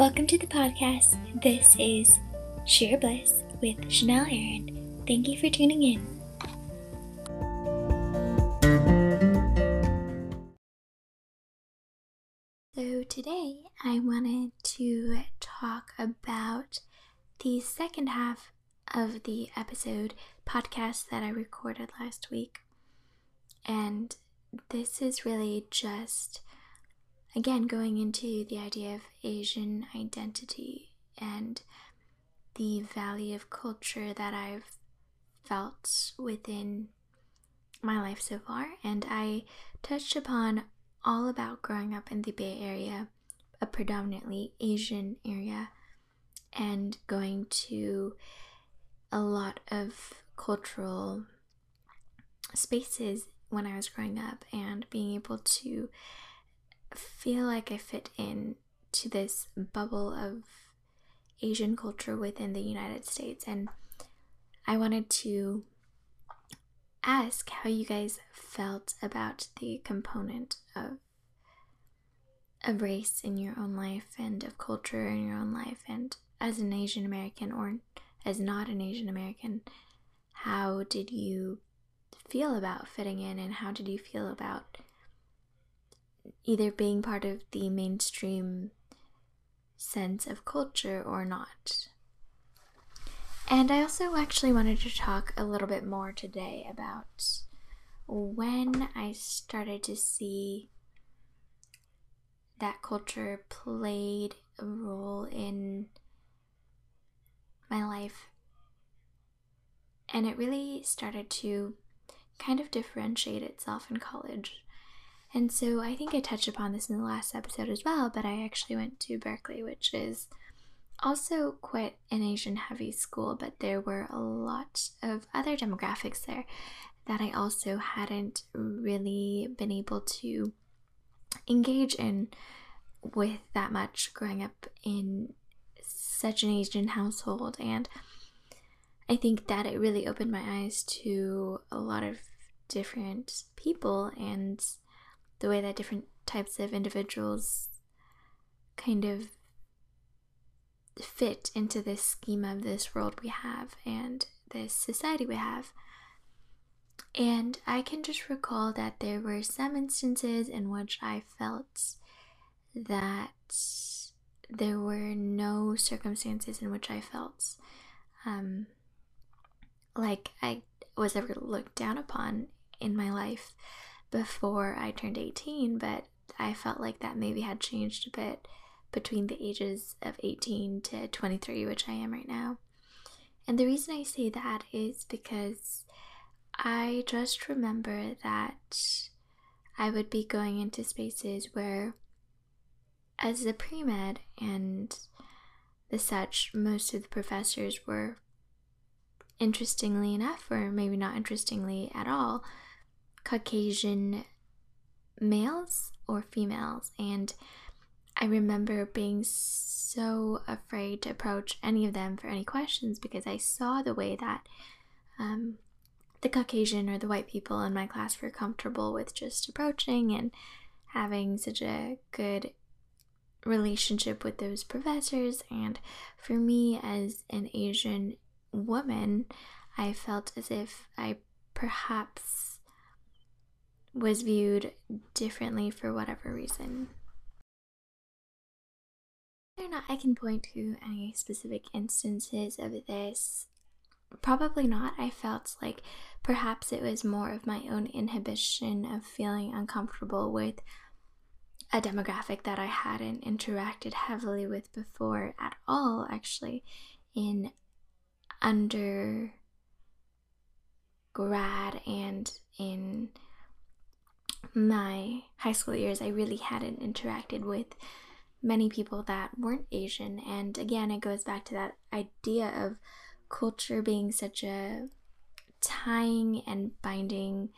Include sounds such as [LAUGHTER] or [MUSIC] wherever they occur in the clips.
Welcome to the podcast. This is Sheer Bliss with Chanel Airen. Thank you for tuning in. So, today I wanted to talk about the second half of the episode podcast that I recorded last week. And this is really just again, going into the idea of Asian identity and the value of culture that I've felt within my life so far. And I touched upon all about growing up in the Bay Area, a predominantly Asian area, and going to a lot of cultural spaces when I was growing up and being able to feel like I fit in to this bubble of Asian culture within the United States. And I wanted to ask how you guys felt about the component of of race in your own life and of culture in your own life and as an Asian American or as not an Asian American how did you feel about fitting in and how did you feel about either being part of the mainstream sense of culture or not. And I also actually wanted to talk a little bit more today about when I started to see that culture played a role in my life. And it really started to kind of differentiate itself in college. And so I think I touched upon this in the last episode as well, but I actually went to Berkeley, which is also quite an Asian heavy school, but there were a lot of other demographics there that I also hadn't really been able to engage in with that much growing up in such an Asian household. And I think that it really opened my eyes to a lot of different people and the way that different types of individuals kind of fit into this scheme of this world we have and this society we have. And I can just recall that there were some instances in which I felt that there were no circumstances in which I felt um, like I was ever looked down upon in my life before I turned 18, but I felt like that maybe had changed a bit between the ages of 18 to 23, which I am right now. And the reason I say that is because I just remember that I would be going into spaces where, as a pre med and the such, most of the professors were, interestingly enough, or maybe not interestingly at all, Caucasian males or females. And I remember being so afraid to approach any of them for any questions because I saw the way that um, the Caucasian or the white people in my class were comfortable with just approaching and having such a good relationship with those professors. And for me, as an Asian woman, I felt as if I perhaps was viewed differently for whatever reason. Whether or not I can point to any specific instances of this, probably not. I felt like perhaps it was more of my own inhibition of feeling uncomfortable with a demographic that I hadn't interacted heavily with before at all, actually, in undergrad and in my high school years, I really hadn't interacted with many people that weren't Asian. And again, it goes back to that idea of culture being such a tying and binding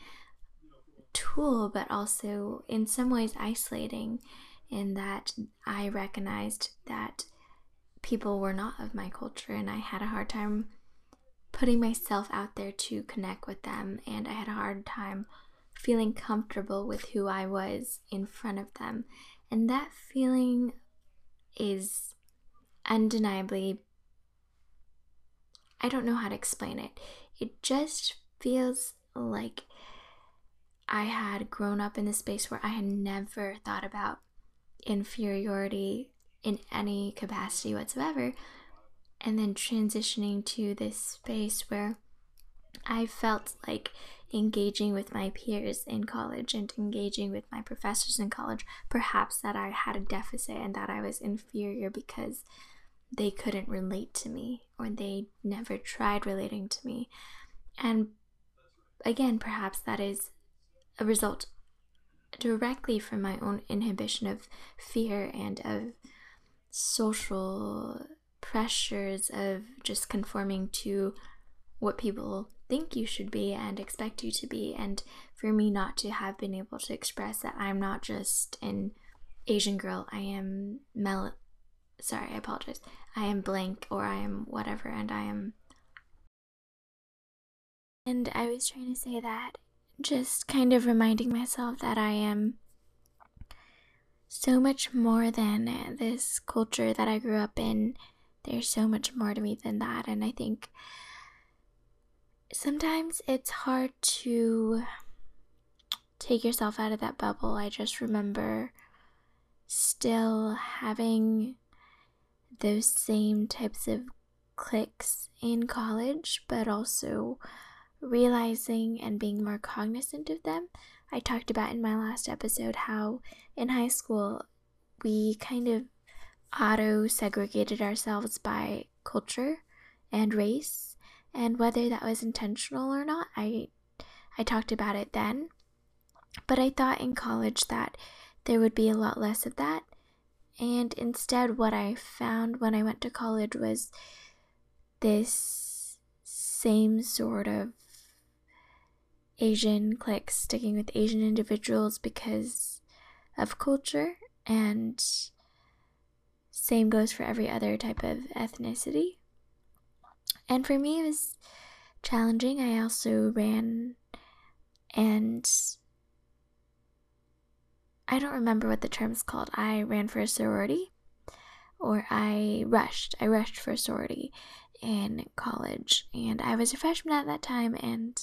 tool, but also in some ways isolating, in that I recognized that people were not of my culture and I had a hard time putting myself out there to connect with them, and I had a hard time feeling comfortable with who I was in front of them. And that feeling is undeniably, I don't know how to explain it. It just feels like I had grown up in a space where I had never thought about inferiority in any capacity whatsoever. And then transitioning to this space where I felt like engaging with my peers in college and engaging with my professors in college, perhaps that I had a deficit and that I was inferior because they couldn't relate to me or they never tried relating to me. And again, perhaps that is a result directly from my own inhibition of fear and of social pressures of just conforming to what people think you should be and expect you to be and for me not to have been able to express that I'm not just an Asian girl I am mel sorry I apologize I am blank or I am whatever and I am and I was trying to say that just kind of reminding myself that I am so much more than this culture that I grew up in. There's so much more to me than that. And I think sometimes it's hard to take yourself out of that bubble. I just remember still having those same types of cliques in college, but also realizing and being more cognizant of them. I talked about in my last episode how in high school we kind of auto segregated ourselves by culture and race and whether that was intentional or not I I talked about it then but I thought in college that there would be a lot less of that and instead what I found when I went to college was this same sort of Asian clique sticking with Asian individuals because of culture, and same goes for every other type of ethnicity. And for me, it was challenging. I also ran and I don't remember what the term is called. I ran for a sorority or I rushed. I rushed for a sorority in college and I was a freshman at that time and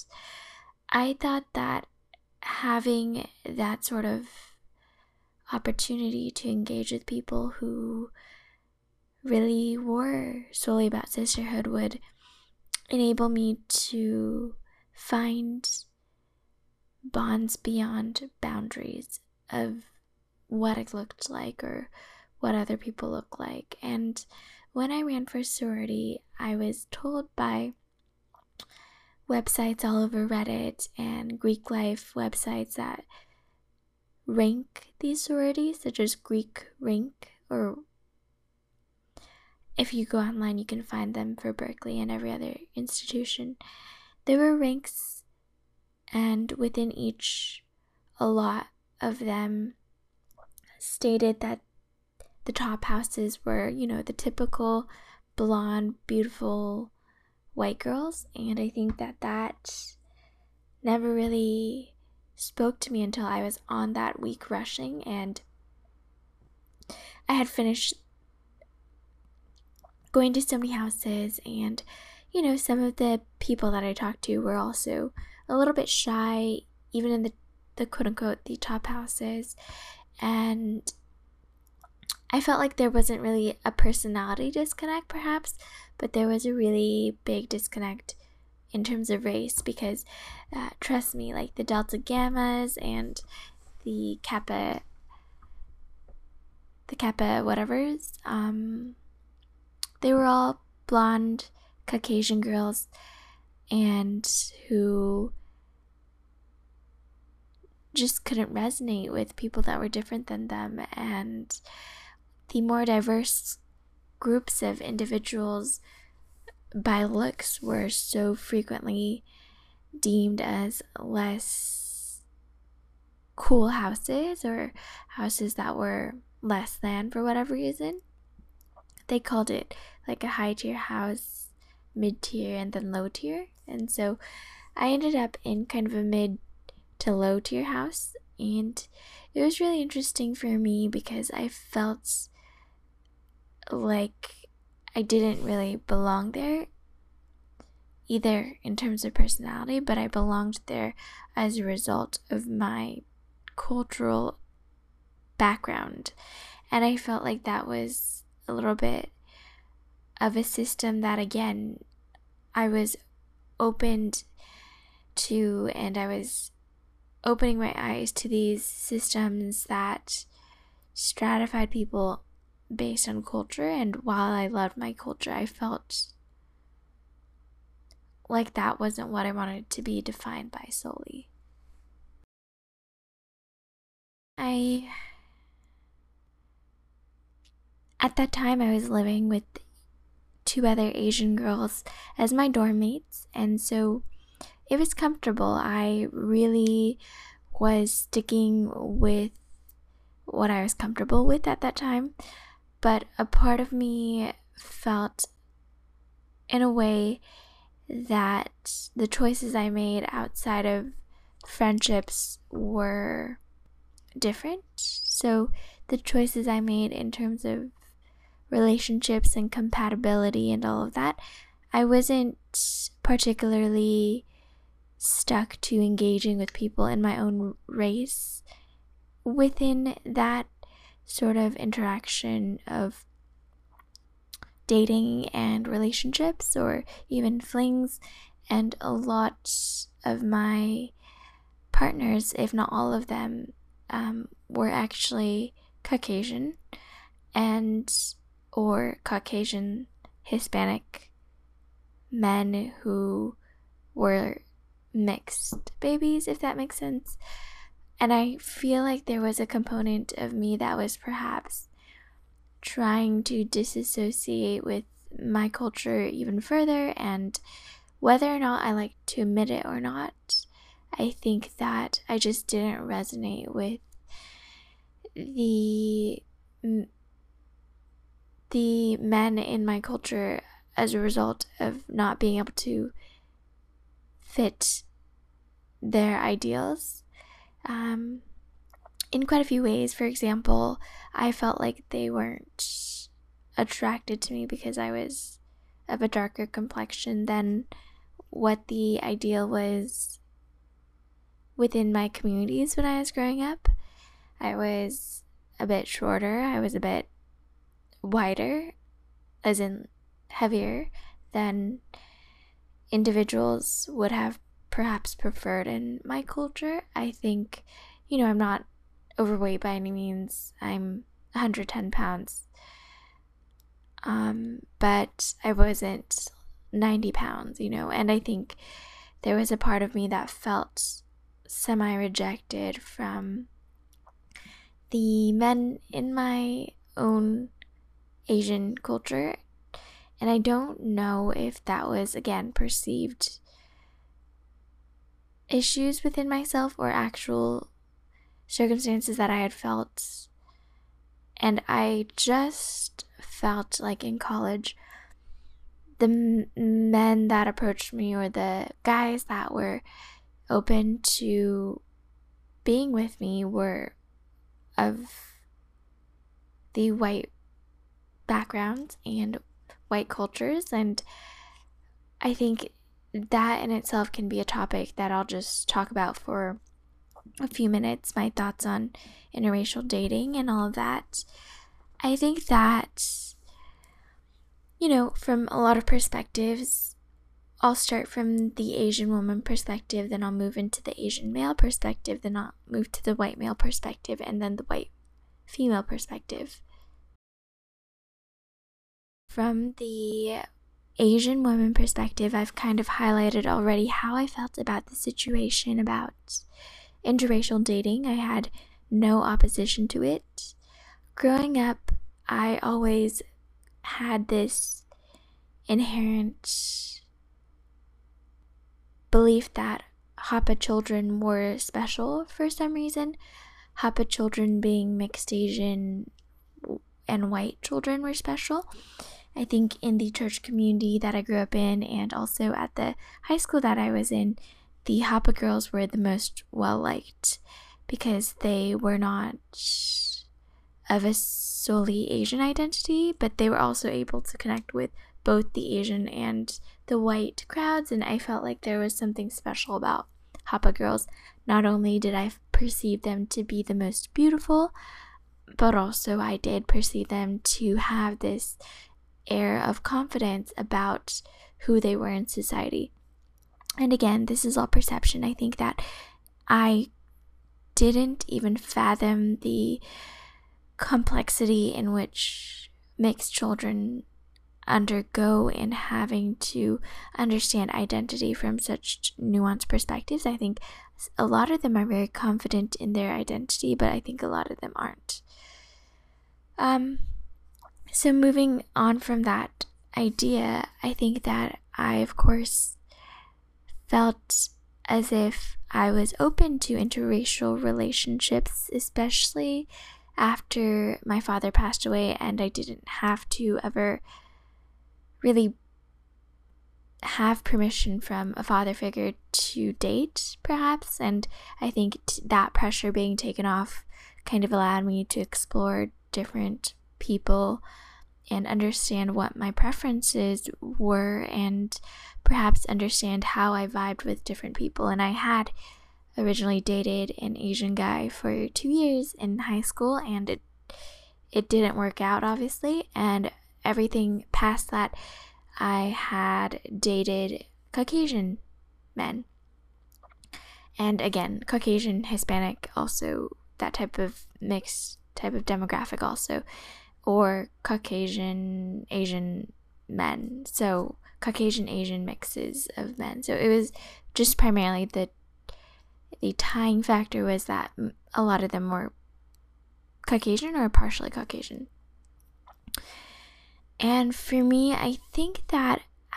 I thought that having that sort of opportunity to engage with people who really were solely about sisterhood would enable me to find bonds beyond boundaries of what it looked like or what other people look like. And when I ran for sorority, I was told by websites all over Reddit and Greek life websites that rank these sororities, such as Greek Rank, or if you go online, you can find them for Berkeley and every other institution. There were ranks, and within each, a lot of them stated that the top houses were, you know, the typical blonde, beautiful white girls, and I think that that never really spoke to me until I was on that week rushing and I had finished going to so many houses and you know some of the people that I talked to were also a little bit shy even in the the quote unquote the top houses. And I felt like there wasn't really a personality disconnect, perhaps, but there was a really big disconnect in terms of race because, uh, trust me, like the Delta Gammas and the Kappa, the Kappa whatevers, um, they were all blonde Caucasian girls and who just couldn't resonate with people that were different than them and the more diverse groups of individuals by looks were so frequently deemed as less cool houses or houses that were less than for whatever reason. They called it like a high tier house, mid tier, and then low tier. And so I ended up in kind of a mid to low tier house. And it was really interesting for me because I felt like I didn't really belong there either in terms of personality, but I belonged there as a result of my cultural background. And I felt like that was a little bit of a system that, again, I was opened to, and I was opening my eyes to these systems that stratified people based on culture. And while I loved my culture, I felt like that wasn't what I wanted to be defined by solely. I. At that time, I was living with two other Asian girls as my dorm mates, and so it was comfortable. I really was sticking with what I was comfortable with at that time, but a part of me felt, in a way, that the choices I made outside of friendships were different. So, the choices I made in terms of relationships and compatibility and all of that, I wasn't particularly stuck to engaging with people in my own race within that sort of interaction of dating and relationships or even flings. And a lot of my partners, if not all of them, um, were actually Caucasian and or Caucasian Hispanic men who were mixed babies, if that makes sense. And I feel like there was a component of me that was perhaps trying to disassociate with my culture even further and whether or not I like to admit it or not, I think that I just didn't resonate with the the men in my culture as a result of not being able to fit their ideals. Um, in quite a few ways. For example, I felt like they weren't attracted to me because I was of a darker complexion than what the ideal was within my communities when I was growing up. I was a bit shorter, I was a bit wider, as in heavier, than individuals would have perhaps preferred in my culture. I think, you know, I'm not overweight by any means. I'm 110 pounds. Um, but I wasn't 90 pounds, you know, and I think there was a part of me that felt semi rejected from the men in my own Asian culture. And I don't know if that was, again, perceived issues within myself or actual circumstances that I had felt. And I just felt like in college, the men that approached me or the guys that were open to being with me were of the white backgrounds and white cultures. And I think that in itself can be a topic that I'll just talk about for a few minutes my thoughts on interracial dating and all of that. I think that, you know, from a lot of perspectives, I'll start from the Asian woman perspective, then I'll move into the Asian male perspective, then I'll move to the white male perspective, and then the white female perspective. From the Asian woman perspective, I've kind of highlighted already how I felt about the situation about interracial dating. I had no opposition to it. Growing up, I always had this inherent belief that Hapa children were special for some reason. Hapa children being mixed Asian and white children were special. I think in the church community that I grew up in and also at the high school that I was in, the Hapa girls were the most well liked because they were not of a solely Asian identity, but they were also able to connect with both the Asian and the white crowds, and I felt like there was something special about Hapa girls. Not only did I perceive them to be the most beautiful, but also I did perceive them to have this air of confidence about who they were in society. And again, this is all perception. I think that I didn't even fathom the complexity in which mixed children undergo in having to understand identity from such nuanced perspectives. I think a lot of them are very confident in their identity, but I think a lot of them aren't. Um, so moving on from that idea, I think that I, of course, felt as if I was open to interracial relationships, especially after my father passed away and I didn't have to ever really have permission from a father figure to date, perhaps. And I think that pressure being taken off kind of allowed me to explore different people and understand what my preferences were and perhaps understand how I vibed with different people. And I had originally dated an Asian guy for two years in high school and it it didn't work out obviously and everything past that I had dated Caucasian men. And again, Caucasian, Hispanic, also that type of mixed type of demographic, also, or Caucasian, Asian men. So, Caucasian, Asian mixes of men. So, it was just primarily the the tying factor was that a lot of them were Caucasian or partially Caucasian. And for me, I think that uh,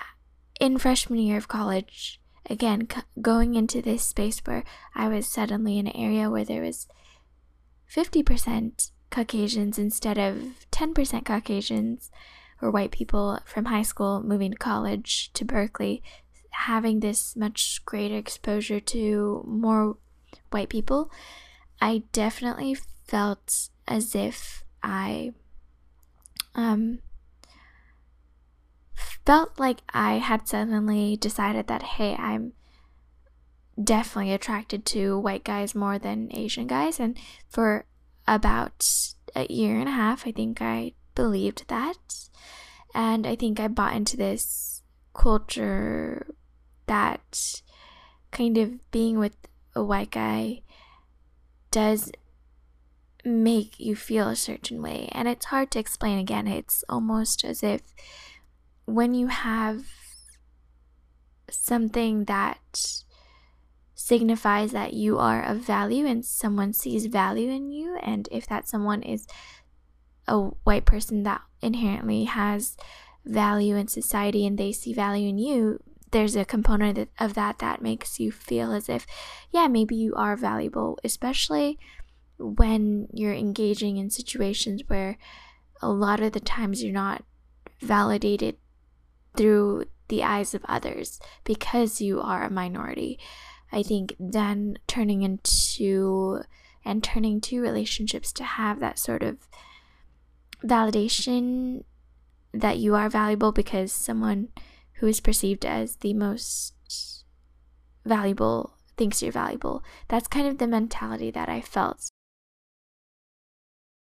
in freshman year of college, again, going into this space where I was suddenly in an area where there was 50% Caucasians instead of 10% Caucasians or white people from high school moving to college to Berkeley, having this much greater exposure to more white people, I definitely felt as if I um felt like I had suddenly decided that, hey, I'm definitely attracted to white guys more than Asian guys. And for about a year and a half, I think I believed that. And I think I bought into this culture that kind of being with a white guy does make you feel a certain way. And it's hard to explain again. It's almost as if when you have something that signifies that you are of value and someone sees value in you, and if that someone is a white person that inherently has value in society and they see value in you, there's a component of that that makes you feel as if, yeah, maybe you are valuable, especially when you're engaging in situations where a lot of the times you're not validated through the eyes of others because you are a minority. I think then turning into and turning to relationships to have that sort of validation that you are valuable because someone who is perceived as the most valuable thinks you're valuable. That's kind of the mentality that I felt.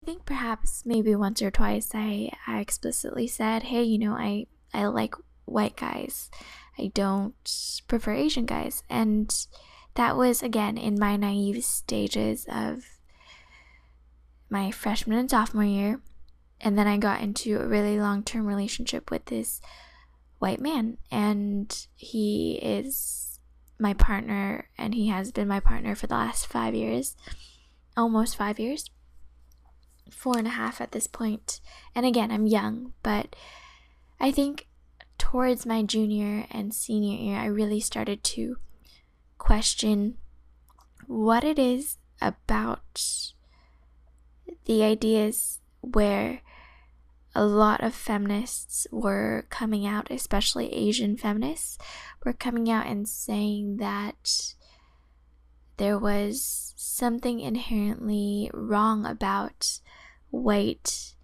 I think perhaps maybe once or twice I, I explicitly said, hey, you know, I I like white guys. I don't prefer Asian guys. And that was, again, in my naive stages of my freshman and sophomore year. And then I got into a really long term relationship with this white man. And he is my partner, and he has been my partner for the last five years almost five years, four and a half at this point. And again, I'm young, but I think towards my junior and senior year, I really started to question what it is about the ideas where a lot of feminists were coming out, especially Asian feminists, were coming out and saying that there was something inherently wrong about white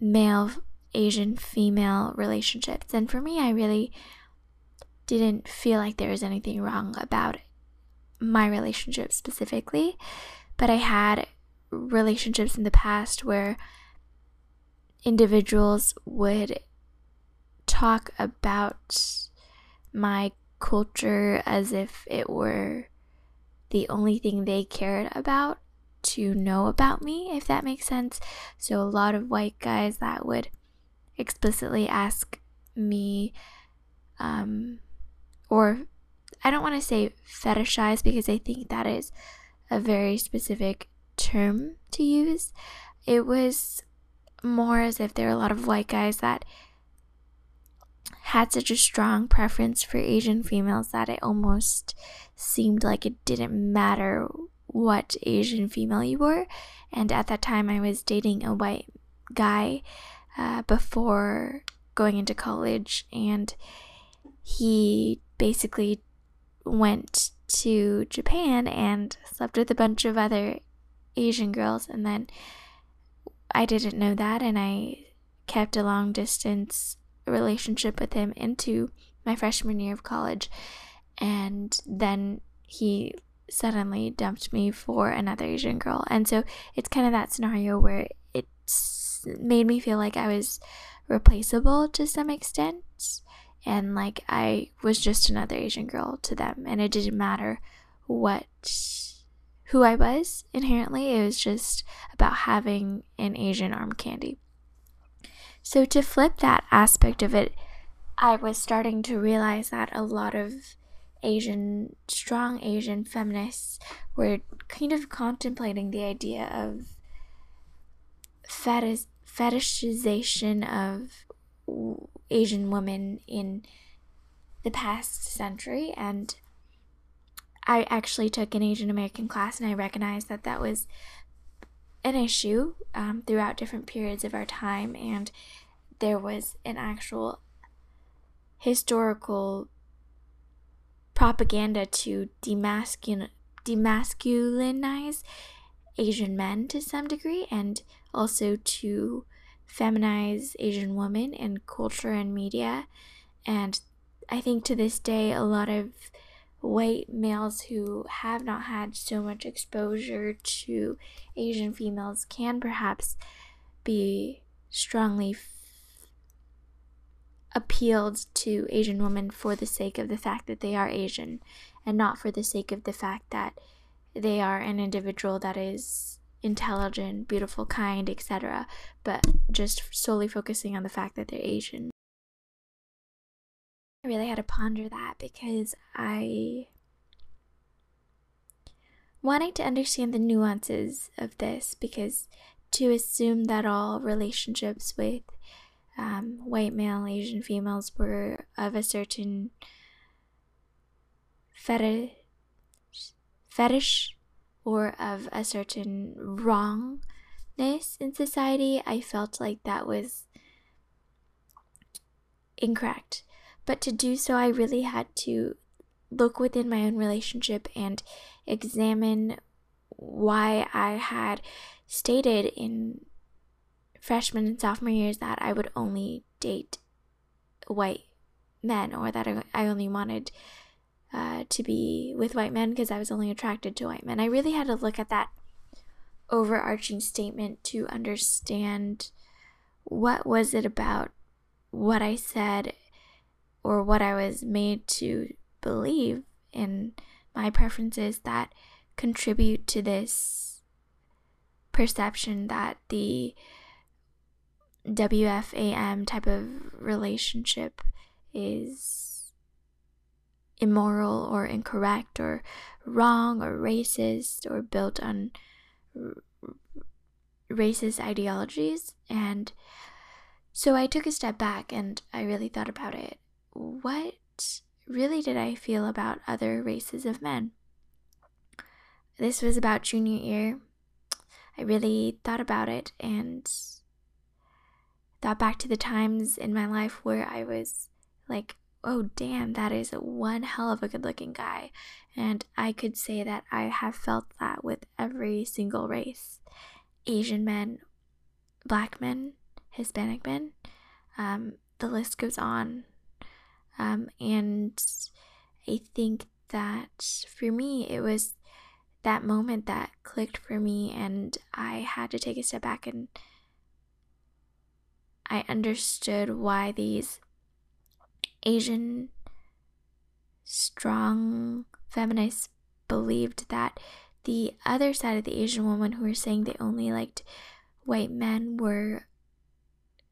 male Asian female relationships. And for me, I really didn't feel like there was anything wrong about my relationship specifically, but I had relationships in the past where individuals would talk about my culture as if it were the only thing they cared about to know about me, if that makes sense. So, a lot of white guys that would explicitly ask me, um, or I don't want to say fetishize because I think that is a very specific term to use. It was more as if there were a lot of white guys that had such a strong preference for Asian females that it almost seemed like it didn't matter what Asian female you were. And at that time, I was dating a white guy uh, before going into college, and he basically went to Japan and slept with a bunch of other Asian girls. And then I didn't know that, and I kept a long distance relationship with him into my freshman year of college. And then he suddenly dumped me for another Asian girl. And so it's kind of that scenario where it's made me feel like I was replaceable to some extent. And like I was just another Asian girl to them. And it didn't matter what who I was inherently. It was just about having an Asian arm candy. So, to flip that aspect of it, I was starting to realize that a lot of Asian, strong Asian feminists were kind of contemplating the idea of fetish, fetishization of Asian women in the past century. And I actually took an Asian American class and I recognized that that was an issue um, throughout different periods of our time, and there was an actual historical propaganda to demasculin- demasculinize Asian men to some degree, and also to feminize Asian women in culture and media. And I think to this day, a lot of white males who have not had so much exposure to Asian females can perhaps be strongly f- appealed to Asian women for the sake of the fact that they are Asian and not for the sake of the fact that they are an individual that is intelligent, beautiful, kind, etc., but just solely focusing on the fact that they're Asian. I really had to ponder that because I wanting to understand the nuances of this because to assume that all relationships with um, white male Asian females were of a certain fetish, fetish or of a certain wrongness in society, I felt like that was incorrect. But to do so, I really had to look within my own relationship and examine why I had stated in freshman and sophomore years that I would only date white men or that I only wanted uh, to be with white men because I was only attracted to white men. I really had to look at that overarching statement to understand what was it about what I said or what I was made to believe in my preferences that contribute to this perception that the WFAM type of relationship is immoral or incorrect or wrong or racist or built on racist ideologies. And so I took a step back and I really thought about it what really did I feel about other races of men? This was about junior year. I really thought about it and thought back to the times in my life where I was like, oh, damn, that is one hell of a good looking guy. And I could say that I have felt that with every single race Asian men, black men, Hispanic men. Um, the list goes on. Um, and I think that for me, it was that moment that clicked for me, and I had to take a step back and I understood why these Asian strong feminists believed that the other side of the Asian woman who were saying they only liked white men were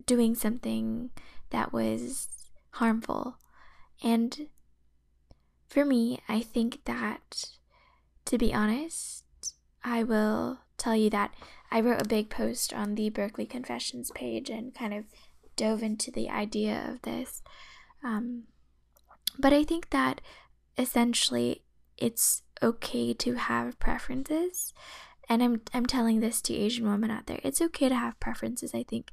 doing something that was harmful. And for me, I think that, to be honest, I will tell you that I wrote a big post on the Berkeley Confessions page and kind of dove into the idea of this. Um, but I think that essentially it's okay to have preferences. And I'm, I'm telling this to Asian women out there. It's okay to have preferences. I think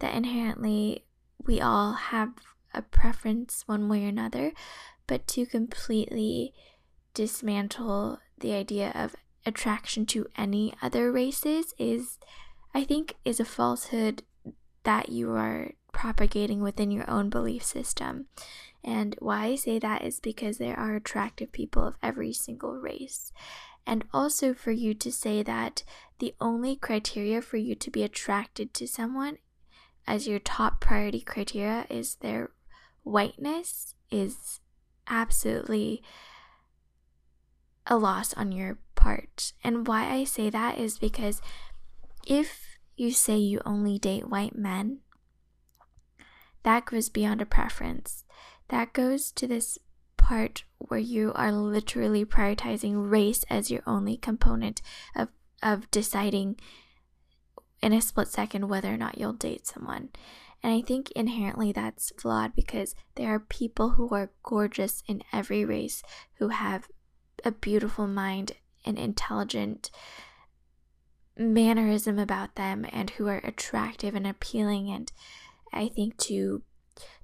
that inherently we all have a preference one way or another, but to completely dismantle the idea of attraction to any other races is I think is a falsehood that you are propagating within your own belief system. And why I say that is because there are attractive people of every single race. And also for you to say that the only criteria for you to be attracted to someone as your top priority criteria is their whiteness is absolutely a loss on your part. And why I say that is because if you say you only date white men, that goes beyond a preference. That goes to this part where you are literally prioritizing race as your only component of, of deciding in a split second whether or not you'll date someone. And I think inherently that's flawed because there are people who are gorgeous in every race who have a beautiful mind and intelligent mannerism about them and who are attractive and appealing and I think to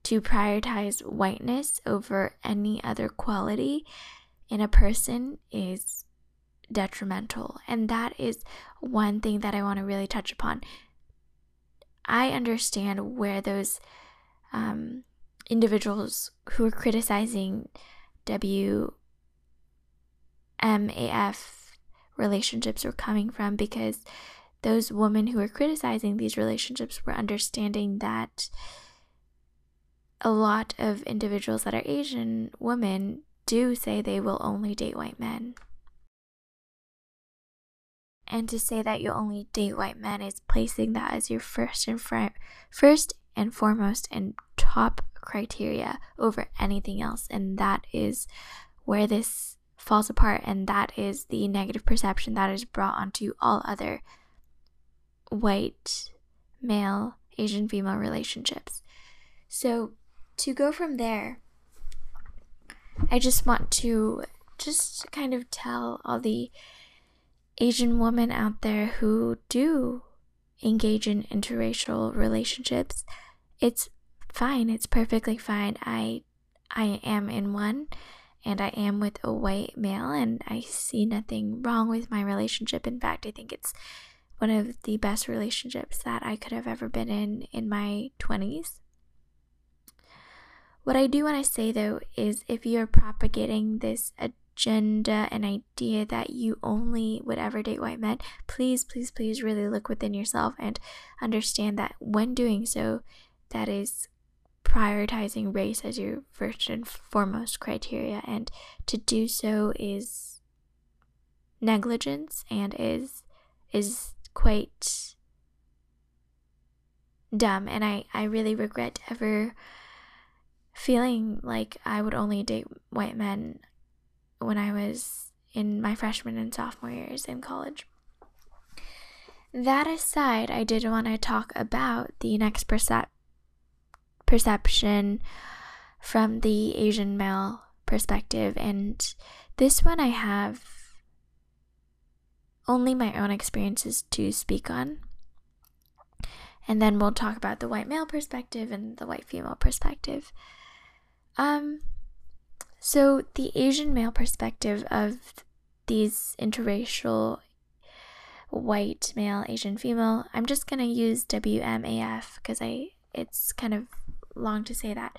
to prioritize whiteness over any other quality in a person is detrimental. And that is one thing that I want to really touch upon. I understand where those um, individuals who are criticizing WMAF relationships are coming from because those women who are criticizing these relationships were understanding that a lot of individuals that are Asian women do say they will only date white men. And to say that you only date white men is placing that as your first and fr- first and foremost and top criteria over anything else. And that is where this falls apart and that is the negative perception that is brought onto all other white male Asian female relationships. So to go from there, I just want to just kind of tell all the Asian women out there who do engage in interracial relationships, it's fine. It's perfectly fine. I I am in one and I am with a white male and I see nothing wrong with my relationship. In fact, I think it's one of the best relationships that I could have ever been in in my 20s. What I do want to say though is if you're propagating this agenda and idea that you only would ever date white men, please, please, please really look within yourself and understand that when doing so, that is prioritizing race as your first and foremost criteria. And to do so is negligence and is is quite dumb and I, I really regret ever feeling like I would only date white men when I was in my freshman and sophomore years in college. That aside, I did want to talk about the next percep- perception from the Asian male perspective, and this one I have only my own experiences to speak on. And then we'll talk about the white male perspective and the white female perspective. Um, so the Asian male perspective of these interracial white male Asian female. I'm just going to use WMAF because I it's kind of long to say that.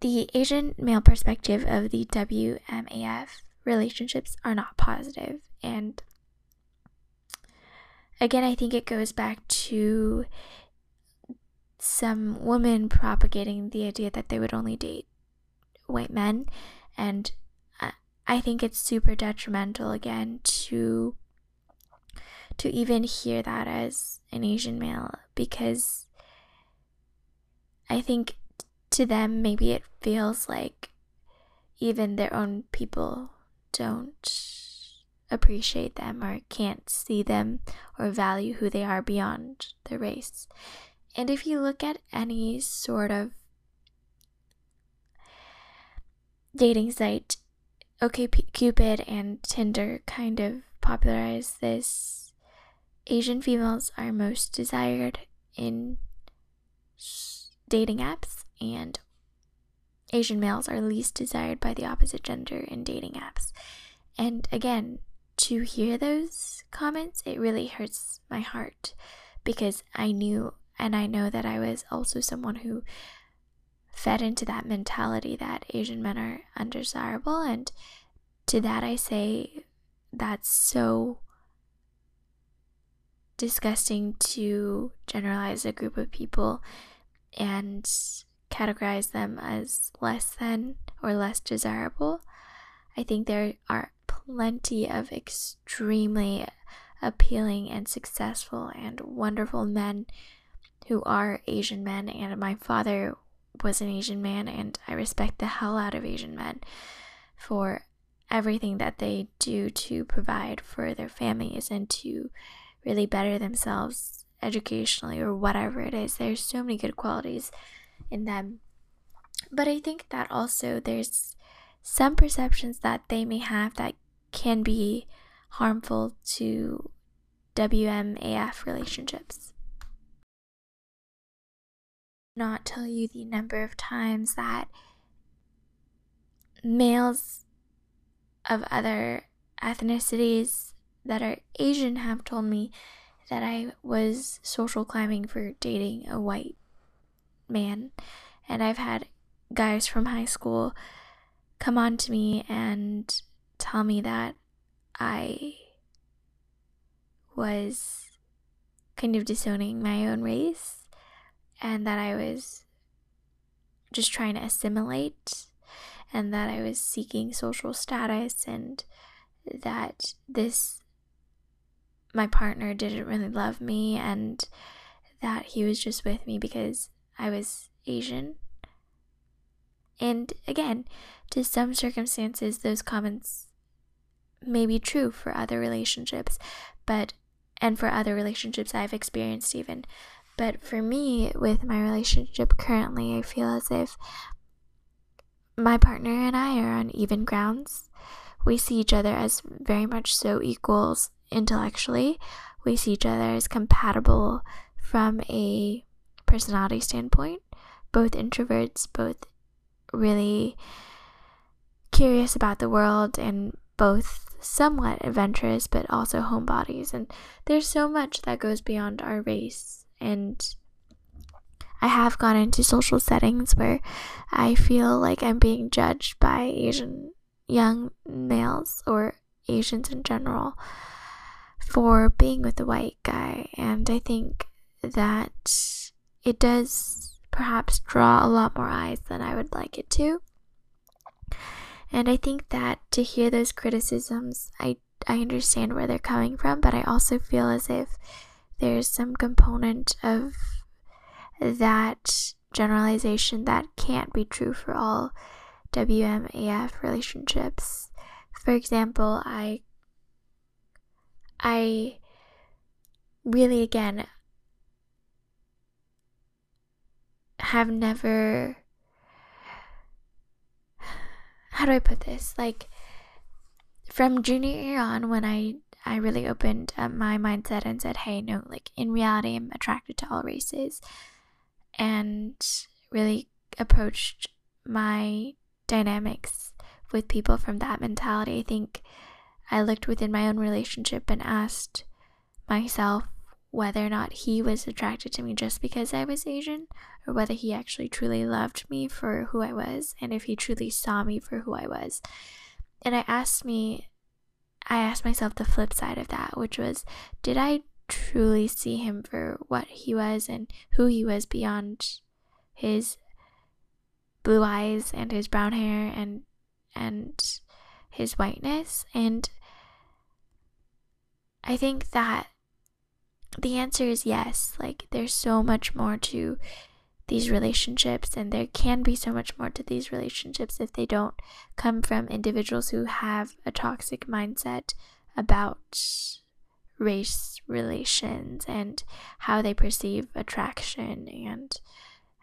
The Asian male perspective of the WMAF relationships are not positive. and again I think it goes back to some women propagating the idea that they would only date white men and I think it's super detrimental again to to even hear that as an Asian male because I think to them maybe it feels like even their own people don't appreciate them or can't see them or value who they are beyond their race. And if you look at any sort of dating site, OkCupid and Tinder kind of popularized this. Asian females are most desired in dating apps, and Asian males are least desired by the opposite gender in dating apps. And again, to hear those comments, it really hurts my heart because I knew and I know that I was also someone who fed into that mentality that Asian men are undesirable. And to that, I say that's so disgusting to generalize a group of people and categorize them as less than or less desirable. I think there are plenty of extremely appealing and successful and wonderful men who are Asian men, and my father was an Asian man, and I respect the hell out of Asian men for everything that they do to provide for their families and to really better themselves educationally or whatever it is. There's so many good qualities in them. But I think that also there's some perceptions that they may have that can be harmful to WMAF relationships. Not tell you the number of times that males of other ethnicities that are Asian have told me that I was social climbing for dating a white man. And I've had guys from high school come on to me and tell me that I was kind of disowning my own race and that I was just trying to assimilate and that I was seeking social status and that this my partner didn't really love me and that he was just with me because I was Asian. And again, to some circumstances, those comments may be true for other relationships, but and for other relationships I've experienced, even. But for me, with my relationship currently, I feel as if my partner and I are on even grounds. We see each other as very much so equals intellectually. We see each other as compatible from a personality standpoint, both introverts, both really curious about the world, and both somewhat adventurous, but also homebodies. And there's so much that goes beyond our race. And I have gone into social settings where I feel like I'm being judged by Asian young males or Asians in general for being with a white guy. And I think that it does perhaps draw a lot more eyes than I would like it to. And I think that to hear those criticisms, I, I understand where they're coming from, but I also feel as if there's some component of that generalization that can't be true for all WMAF relationships. For example, I I really again have never how do I put this? Like from junior year on when I I really opened up my mindset and said, "Hey, no, like in reality I'm attracted to all races." And really approached my dynamics with people from that mentality. I think I looked within my own relationship and asked myself whether or not he was attracted to me just because I was Asian, or whether he actually truly loved me for who I was, and if he truly saw me for who I was. And I asked me, I asked myself the flip side of that, which was, did I truly see him for what he was and who he was beyond his blue eyes and his brown hair and and his whiteness and I think that the answer is yes. Like, there's so much more to these relationships, and there can be so much more to these relationships if they don't come from individuals who have a toxic mindset about race relations and how they perceive attraction and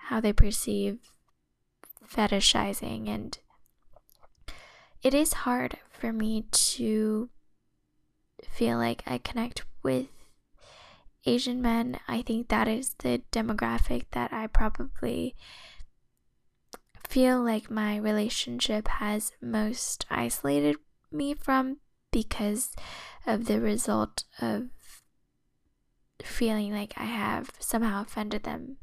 how they perceive fetishizing. And it is hard for me to feel like I connect with Asian men, I think that is the demographic that I probably feel like my relationship has most isolated me from because of the result of feeling like I have somehow offended them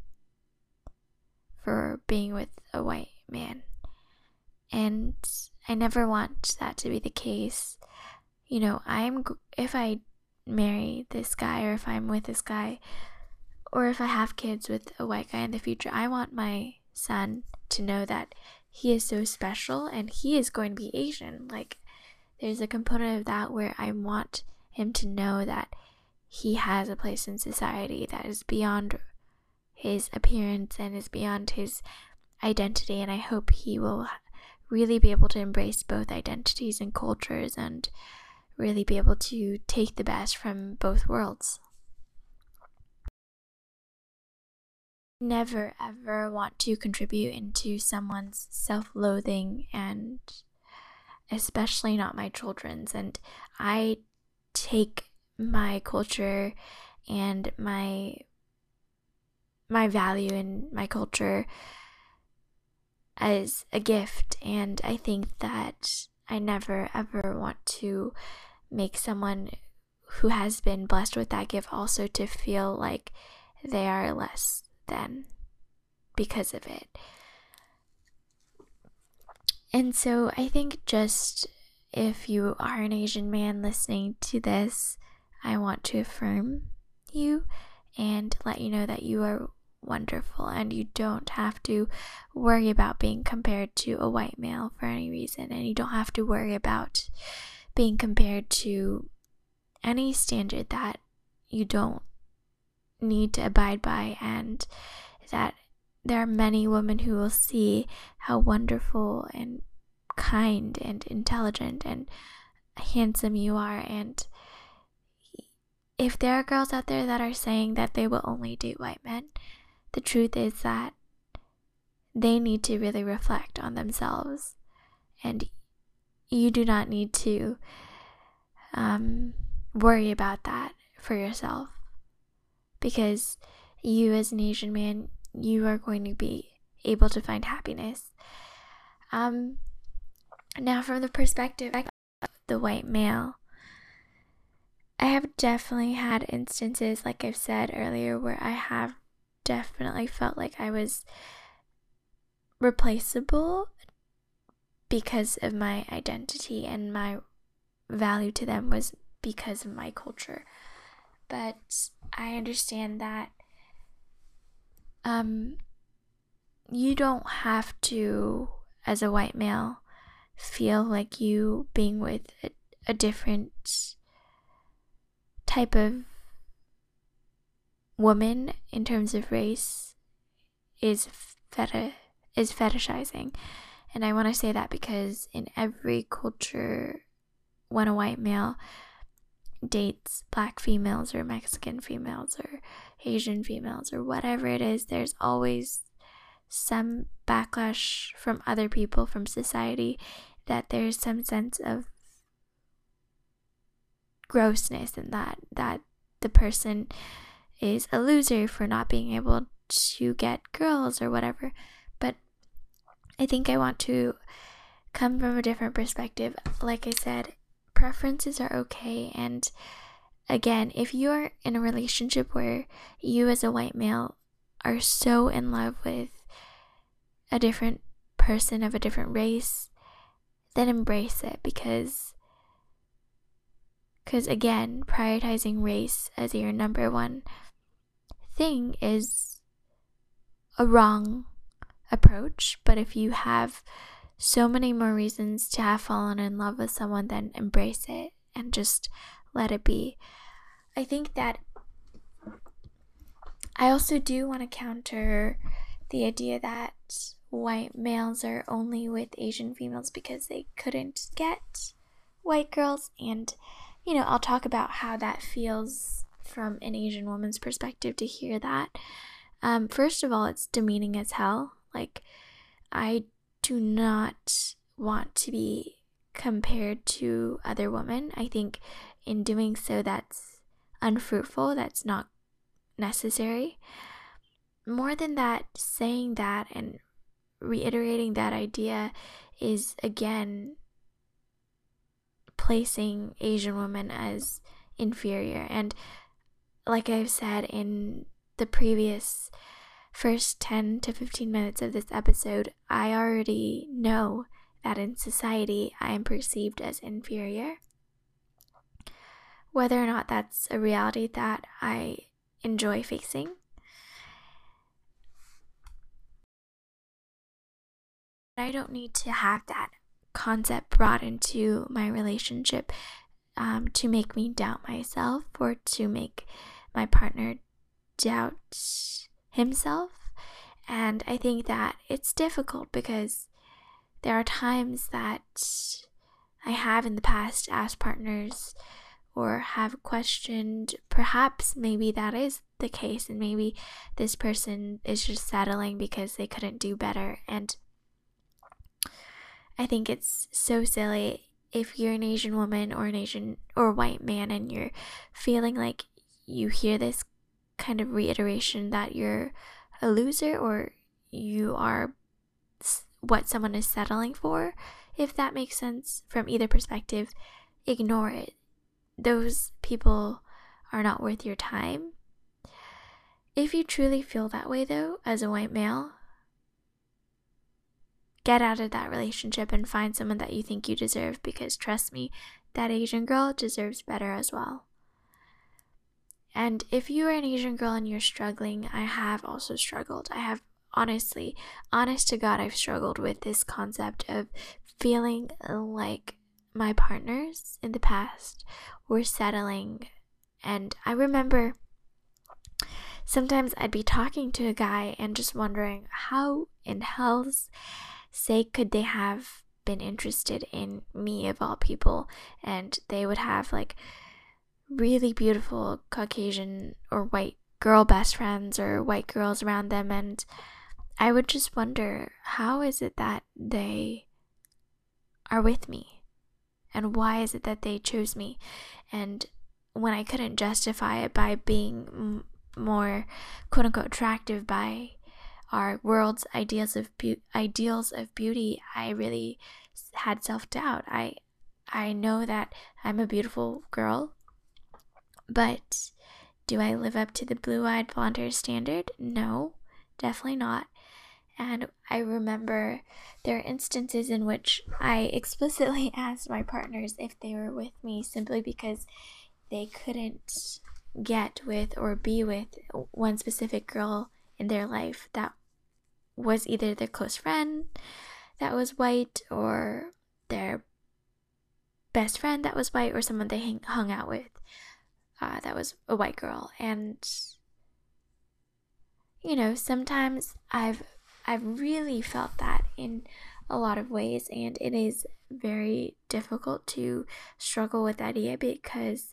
for being with a white man. And I never want that to be the case. You know, I'm if I marry this guy or if I'm with this guy or if I have kids with a white guy in the future, I want my son to know that he is so special and he is going to be Asian. Like, there's a component of that where I want him to know that he has a place in society that is beyond his appearance and is beyond his identity. And I hope he will really be able to embrace both identities and cultures and really be able to take the best from both worlds. Never ever want to contribute into someone's self loathing and especially not my children's. And I take my culture and my my value in my culture as a gift and I think that I never ever want to make someone who has been blessed with that gift also to feel like they are less than because of it. And so I think just if you are an Asian man listening to this, I want to affirm you and let you know that you are wonderful and you don't have to worry about being compared to a white male for any reason and you don't have to worry about being compared to any standard that you don't need to abide by, and that there are many women who will see how wonderful and kind and intelligent and handsome you are. And if there are girls out there that are saying that they will only date white men, the truth is that they need to really reflect on themselves and you do not need to um, worry about that for yourself because you, as an Asian man, you are going to be able to find happiness. Um, now, from the perspective of the white male, I have definitely had instances, like I've said earlier, where I have definitely felt like I was replaceable because of my identity and my value to them was because of my culture. But I understand that um you don't have to as a white male feel like you being with a, a different type of woman in terms of race is feti- is fetishizing and I want to say that because in every culture, when a white male dates black females or Mexican females or Asian females or whatever it is, there's always some backlash from other people, from society, that there's some sense of grossness in that, that the person is a loser for not being able to get girls or whatever. I think I want to come from a different perspective. Like I said preferences are okay. And again, if you're in a relationship where you as a white male are so in love with a different person of a different race, then embrace it because because again, prioritizing race as your number one thing is a wrong approach. But if you have so many more reasons to have fallen in love with someone, then embrace it and just let it be. I think that I also do want to counter the idea that white males are only with Asian females because they couldn't get white girls. And, you know, I'll talk about how that feels from an Asian woman's perspective to hear that. Um, first of all, it's demeaning as hell. Like, I do not want to be compared to other women. I think in doing so, that's unfruitful, that's not necessary. More than that, saying that and reiterating that idea is again placing Asian women as inferior. And like I've said in the previous first 10 to 15 minutes of this episode, I already know that in society I am perceived as inferior. Whether or not that's a reality that I enjoy facing. I don't need to have that concept brought into my relationship um, to make me doubt myself or to make my partner doubt himself. And I think that it's difficult because there are times that I have in the past asked partners or have questioned perhaps maybe that is the case and maybe this person is just settling because they couldn't do better and I think it's so silly if you're an Asian woman or an Asian or white man and you're feeling like you hear this kind of reiteration that you're a loser or you are what someone is settling for, if that makes sense from either perspective, ignore it. Those people are not worth your time. If you truly feel that way, though, as a white male, get out of that relationship and find someone that you think you deserve because trust me, that Asian girl deserves better as well. And if you are an Asian girl and you're struggling, I have also struggled. I have honestly, honest to God, I've struggled with this concept of feeling like my partners in the past were settling. And I remember sometimes I'd be talking to a guy and just wondering how in hell's sake could they have been interested in me of all people and they would have like really beautiful Caucasian or white girl best friends or white girls around them and I would just wonder how is it that they are with me and why is it that they chose me and when I couldn't justify it by being m- more quote unquote attractive by our world's ideals of be- ideals of beauty, I really had self-doubt. I I know that I'm a beautiful girl, but do I live up to the blue-eyed blonde hair standard? No, definitely not. And I remember there are instances in which I [LAUGHS] explicitly [LAUGHS] asked my partners if they were with me simply because they couldn't get with or be with one specific girl in their life that was either their close friend that was white or their best friend that was white or someone they hang, hung out with uh, that was a white girl. And you know sometimes i've i've really felt that in a lot of ways. And it is very difficult to struggle with that idea because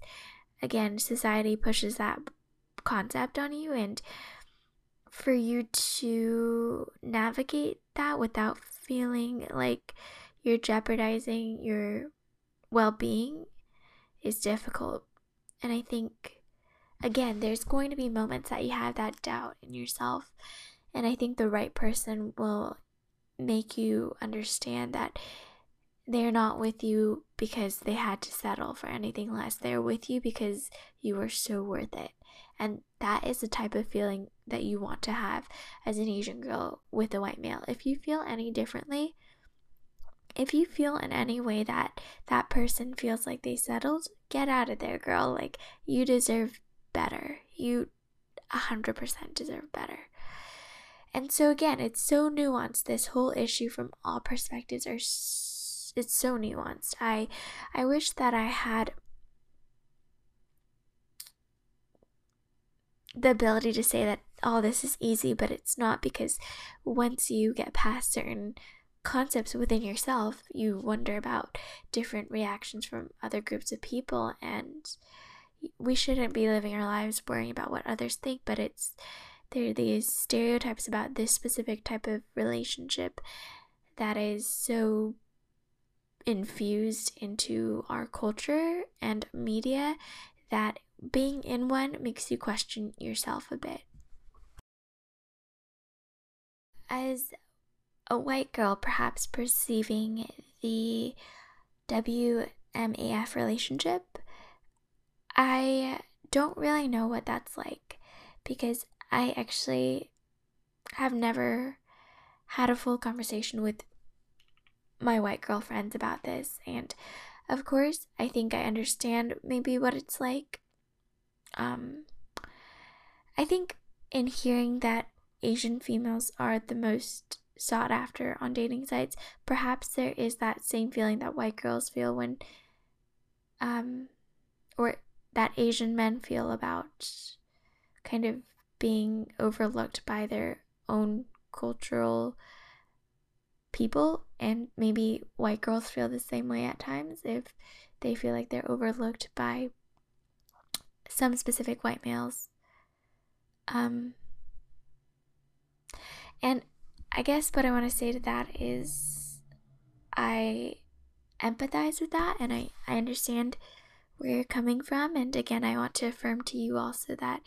again society pushes that concept on you. And for you to navigate that without feeling like you're jeopardizing your well being is difficult. And I think, again, there's going to be moments that you have that doubt in yourself. And I think the right person will make you understand that they're not with you because they had to settle for anything less. They're with you because you were so worth it. And that is the type of feeling that you want to have as an Asian girl with a white male. If you feel any differently, if you feel in any way that that person feels like they settled, get out of there, girl. Like, you deserve better. You 100% deserve better. And so, again, it's so nuanced. This whole issue from all perspectives are it's so nuanced. I I wish that I had the ability to say that oh this is easy, but it's not because once you get past certain concepts within yourself, you wonder about different reactions from other groups of people and we shouldn't be living our lives worrying about what others think, but it's there are these stereotypes about this specific type of relationship that is so infused into our culture and media that being in one makes you question yourself a bit. As a white girl, perhaps perceiving the WMAF relationship, I don't really know what that's like because I actually have never had a full conversation with my white girlfriends about this. And of course, I think I understand maybe what it's like. Um, I think in hearing that Asian females are the most sought after on dating sites, perhaps there is that same feeling that white girls feel when, um, or that Asian men feel about kind of being overlooked by their own cultural people. And maybe white girls feel the same way at times if they feel like they're overlooked by some specific white males. Um and i guess what i want to say to that is i empathize with that and i i understand where you're coming from and again i want to affirm to you also that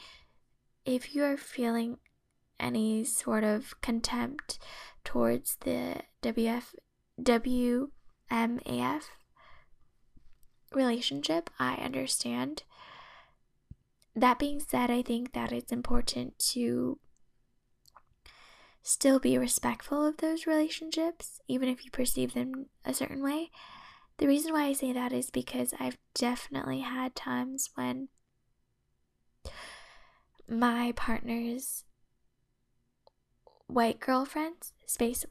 if you are feeling any sort of contempt towards the WF WMAF relationship. I understand. That being said, I think that it's important to still be respectful of those relationships, even if you perceive them a certain way. The reason why I say that is because I've definitely had times when my partner's white girlfriends, space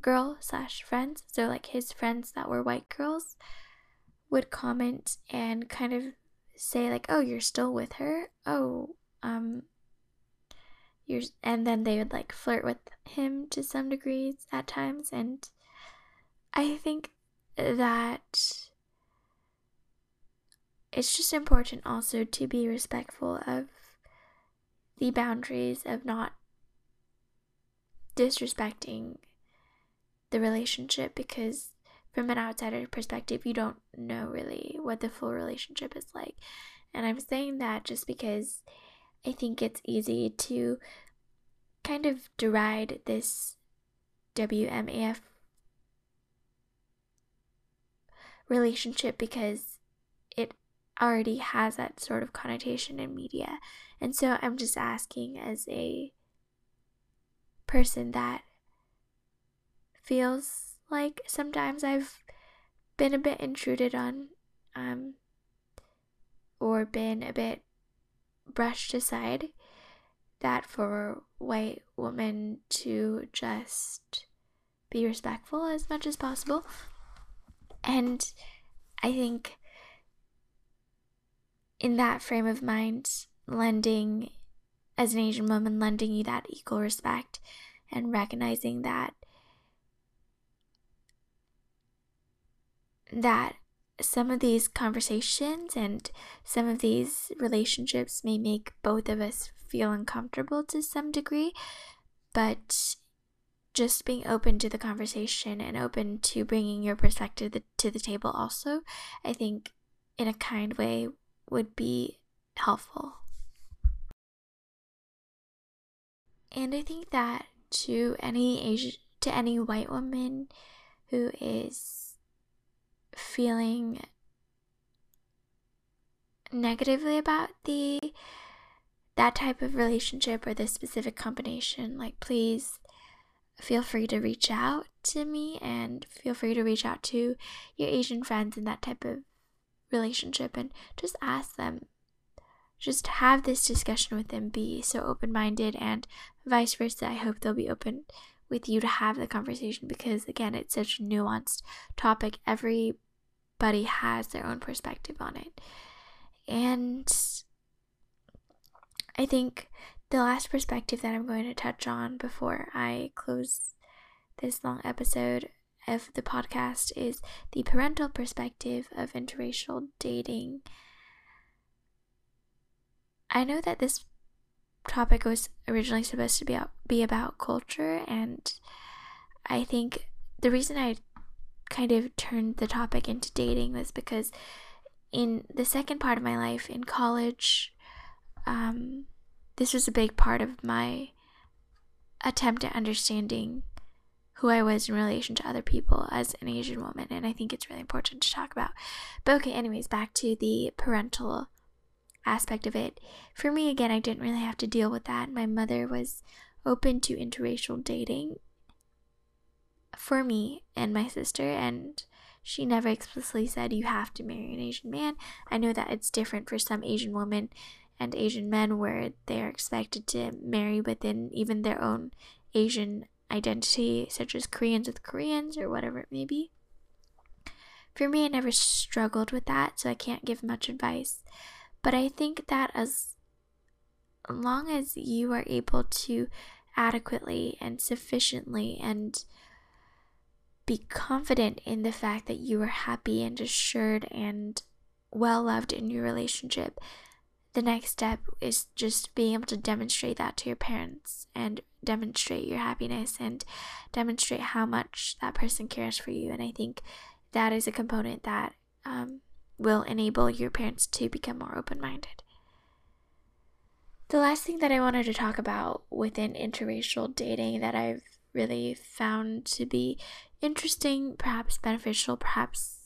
girl slash friends, so like his friends that were white girls, would comment and kind of say like, "Oh, you're still with her? Oh, um, you're," and then they would like flirt with him to some degrees at times, and I think that it's just important also to be respectful of the boundaries of not disrespecting the relationship because from an outsider perspective you don't know really what the full relationship is like. And i'm saying that just because i think it's easy to kind of deride this wmaf relationship because it already has that sort of connotation in media. And so i'm just asking as a person that feels like sometimes I've been a bit intruded on um, or been a bit brushed aside that for white women to just be respectful as much as possible. And i think in that frame of mind lending as an Asian woman, lending you that equal respect and recognizing that that some of these conversations and some of these relationships may make both of us feel uncomfortable to some degree, but just being open to the conversation and open to bringing your perspective to the table also, I think in a kind way would be helpful. And I think that to any Asian, to any white woman who is feeling negatively about the that type of relationship or this specific combination, like please feel free to reach out to me and feel free to reach out to your Asian friends in that type of relationship and just ask them. Just have this discussion with them, be so open minded, and vice versa. I hope they'll be open with you to have the conversation because, again, it's such a nuanced topic. Everybody has their own perspective on it. And I think the last perspective that I'm going to touch on before I close this long episode of the podcast is the parental perspective of interracial dating. I know that this topic was originally supposed to be, be about culture, and I think the reason I kind of turned the topic into dating was because in the second part of my life in college, um, this was a big part of my attempt at understanding who I was in relation to other people as an Asian woman, and I think it's really important to talk about. But okay, anyways, back to the parental aspect of it. For me, again, I didn't really have to deal with that. My mother was open to interracial dating for me and my sister, and she never explicitly said you have to marry an Asian man. I know that it's different for some Asian women and Asian men where they are expected to marry within even their own Asian identity, such as Koreans with Koreans or whatever it may be. For me, I never struggled with that, so I can't give much advice. But I think that as long as you are able to adequately and sufficiently and be confident in the fact that you are happy and assured and well loved in your relationship, the next step is just being able to demonstrate that to your parents and demonstrate your happiness and demonstrate how much that person cares for you. And I think that is a component that um, will enable your parents to become more open minded. The last thing that I wanted to talk about within interracial dating that I've really found to be interesting, perhaps beneficial, perhaps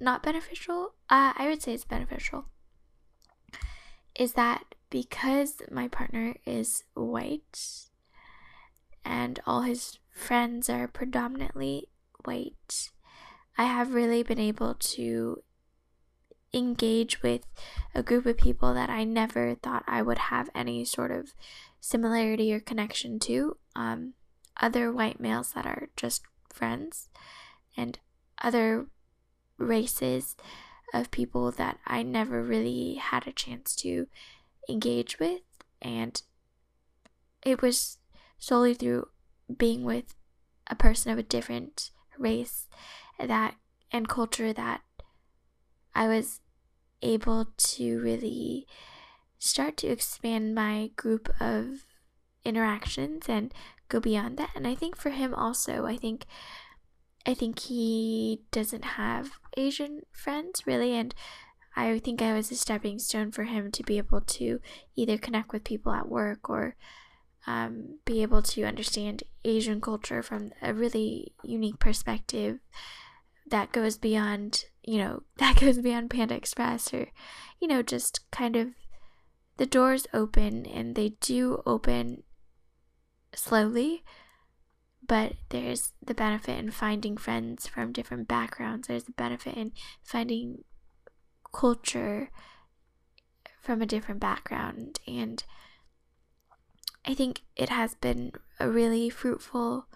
not beneficial, uh, I would say it's beneficial, is that because my partner is white and all his friends are predominantly white, I have really been able to engage with a group of people that I never thought I would have any sort of similarity or connection to. Um, other white males that are just friends, and other races of people that I never really had a chance to engage with. And it was solely through being with a person of a different race that and culture that I was able to really start to expand my group of interactions and go beyond that. And I think for him also, I think I think he doesn't have Asian friends really, and I think I was a stepping stone for him to be able to either connect with people at work or um, be able to understand Asian culture from a really unique perspective that goes beyond, you know, [LAUGHS] that goes beyond Panda Express or, you know, just kind of the doors open and they do open slowly but there's the benefit in finding friends from different backgrounds. There's the benefit in finding culture from a different background. And i think it has been a really fruitful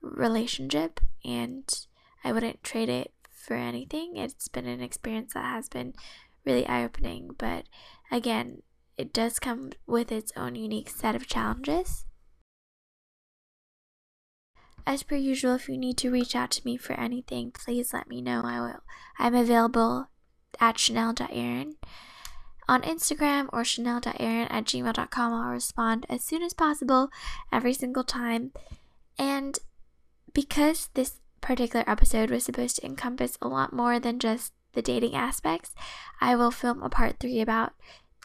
relationship and i wouldn't trade it for anything. It's been an experience that has been really eye-opening but again it does come with its own unique set of challenges as per usual, if you need to reach out to me for anything, please let me know. I will. I'm available at chanel.airen on Instagram or chanel.airen at gmail.com. I'll respond as soon as possible every single time. And because this particular episode was supposed to encompass a lot more than just the dating aspects, I will film a part three about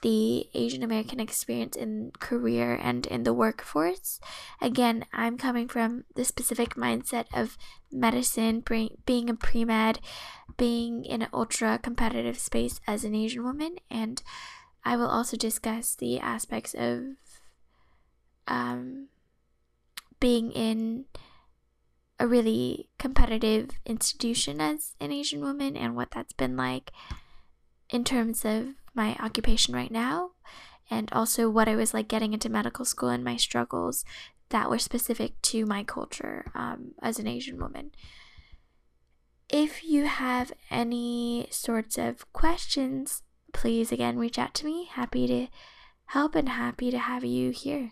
the Asian American experience in career and in the workforce. Again, I'm coming from the specific mindset of medicine, being a pre med, being in an ultra competitive space as an Asian woman, and I will also discuss the aspects of um, being in a really competitive institution as an Asian woman and what that's been like in terms of my occupation right now and also what I was like getting into medical school and my struggles that were specific to my culture um, as an Asian woman. If you have any sorts of questions, please again reach out to me. Happy to help and happy to have you here.